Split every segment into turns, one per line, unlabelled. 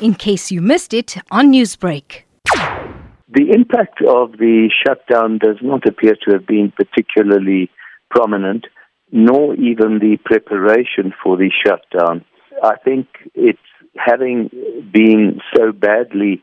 in case you missed it on Newsbreak.
The impact of the shutdown does not appear to have been particularly prominent, nor even the preparation for the shutdown. I think it's having been so badly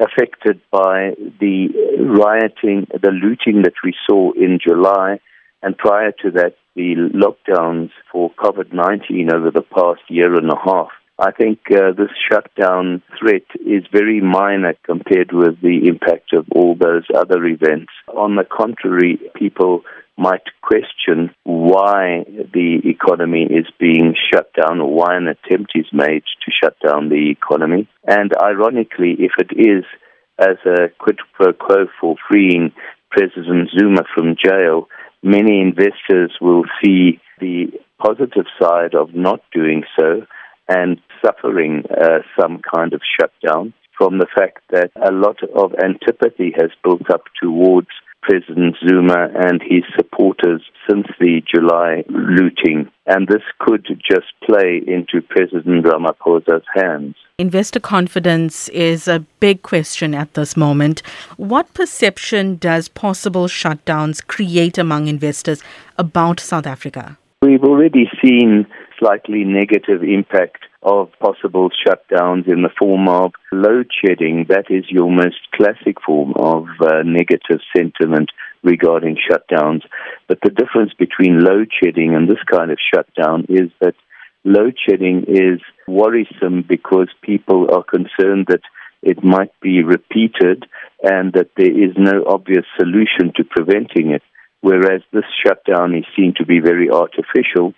affected by the rioting, the looting that we saw in July, and prior to that, the lockdowns for COVID 19 over the past year and a half. I think uh, this shutdown threat is very minor compared with the impact of all those other events. On the contrary, people might question why the economy is being shut down or why an attempt is made to shut down the economy. And ironically, if it is as a quid pro quo for freeing President Zuma from jail, many investors will see the positive side of not doing so and suffering uh, some kind of shutdown from the fact that a lot of antipathy has built up towards President Zuma and his supporters since the July looting. And this could just play into President Ramaphosa's hands.
Investor confidence is a big question at this moment. What perception does possible shutdowns create among investors about South Africa?
We've already seen slightly negative impact of possible shutdowns in the form of load shedding. That is your most classic form of uh, negative sentiment regarding shutdowns. But the difference between load shedding and this kind of shutdown is that load shedding is worrisome because people are concerned that it might be repeated and that there is no obvious solution to preventing it. Whereas this shutdown is seen to be very artificial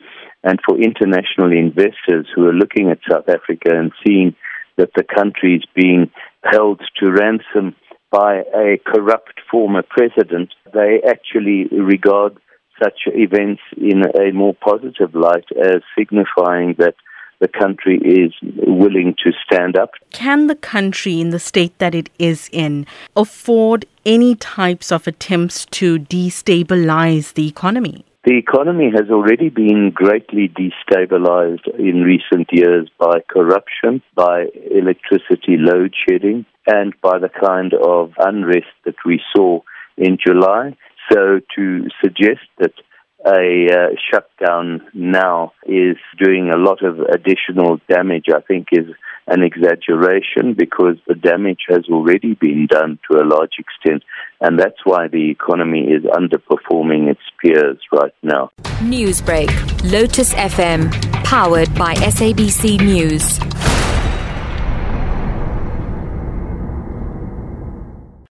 and for international investors who are looking at South Africa and seeing that the country is being held to ransom by a corrupt former president, they actually regard such events in a more positive light as signifying that the country is willing to stand up.
Can the country, in the state that it is in, afford any types of attempts to destabilize the economy?
The economy has already been greatly destabilized in recent years by corruption, by electricity load shedding, and by the kind of unrest that we saw in July. So to suggest that a uh, shutdown now is doing a lot of additional damage, I think is an exaggeration because the damage has already been done to a large extent, and that's why the economy is underperforming its peers right now.
Newsbreak, Lotus FM, powered by SABC News.